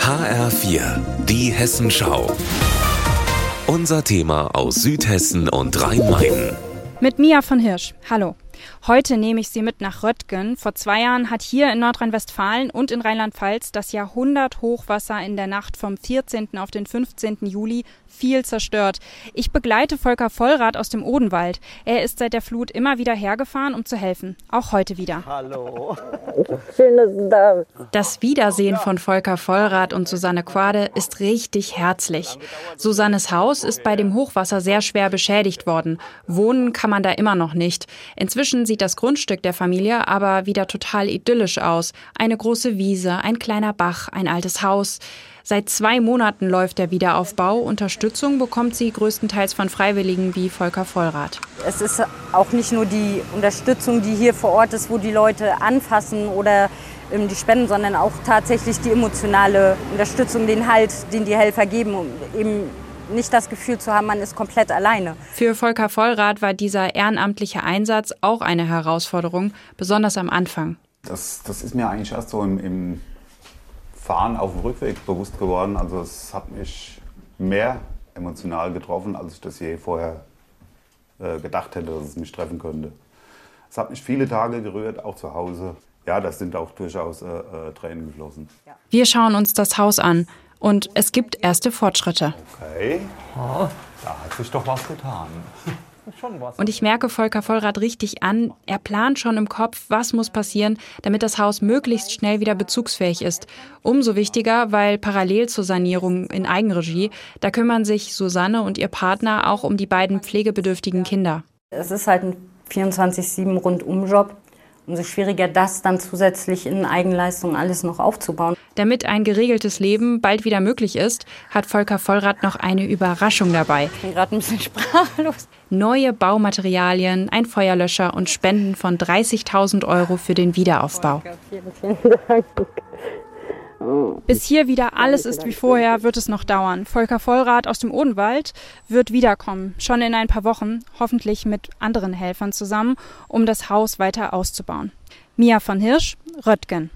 HR4, die Hessenschau. Unser Thema aus Südhessen und Rhein-Main. Mit Mia von Hirsch. Hallo. Heute nehme ich Sie mit nach Röttgen. Vor zwei Jahren hat hier in Nordrhein-Westfalen und in Rheinland-Pfalz das Jahrhundert-Hochwasser in der Nacht vom 14. auf den 15. Juli viel zerstört. Ich begleite Volker Vollrath aus dem Odenwald. Er ist seit der Flut immer wieder hergefahren, um zu helfen. Auch heute wieder. Hallo. Schön, dass du da bist. Das Wiedersehen von Volker Vollrath und Susanne Quade ist richtig herzlich. Susannes Haus ist bei dem Hochwasser sehr schwer beschädigt worden. Wohnen kann man da immer noch nicht. Inzwischen sieht das Grundstück der Familie aber wieder total idyllisch aus. Eine große Wiese, ein kleiner Bach, ein altes Haus. Seit zwei Monaten läuft der Wiederaufbau. Unterstützung bekommt sie größtenteils von Freiwilligen wie Volker Vollrath. Es ist auch nicht nur die Unterstützung, die hier vor Ort ist, wo die Leute anfassen oder ähm, die spenden, sondern auch tatsächlich die emotionale Unterstützung, den Halt, den die Helfer geben, um eben nicht das Gefühl zu haben, man ist komplett alleine. Für Volker Vollrath war dieser ehrenamtliche Einsatz auch eine Herausforderung, besonders am Anfang. Das, das ist mir eigentlich erst so im, im Fahren auf dem Rückweg bewusst geworden. Also es hat mich mehr emotional getroffen, als ich das je vorher äh, gedacht hätte, dass es mich treffen könnte. Es hat mich viele Tage gerührt, auch zu Hause. Ja, das sind auch durchaus äh, äh, Tränen geflossen. Wir schauen uns das Haus an und es gibt erste Fortschritte. Okay, da hat sich doch was getan. Und ich merke Volker Vollrath richtig an, er plant schon im Kopf, was muss passieren, damit das Haus möglichst schnell wieder bezugsfähig ist. Umso wichtiger, weil parallel zur Sanierung in Eigenregie, da kümmern sich Susanne und ihr Partner auch um die beiden pflegebedürftigen Kinder. Es ist halt ein 24-7 Rundumjob umso schwieriger das dann zusätzlich in Eigenleistung alles noch aufzubauen. Damit ein geregeltes Leben bald wieder möglich ist, hat Volker Vollrath noch eine Überraschung dabei. Ich bin gerade ein bisschen sprachlos. Neue Baumaterialien, ein Feuerlöscher und Spenden von 30.000 Euro für den Wiederaufbau. Oh, vielen, vielen Dank. Bis hier wieder alles ist wie vorher, wird es noch dauern. Volker Vollrath aus dem Odenwald wird wiederkommen, schon in ein paar Wochen, hoffentlich mit anderen Helfern zusammen, um das Haus weiter auszubauen. Mia von Hirsch, Röttgen.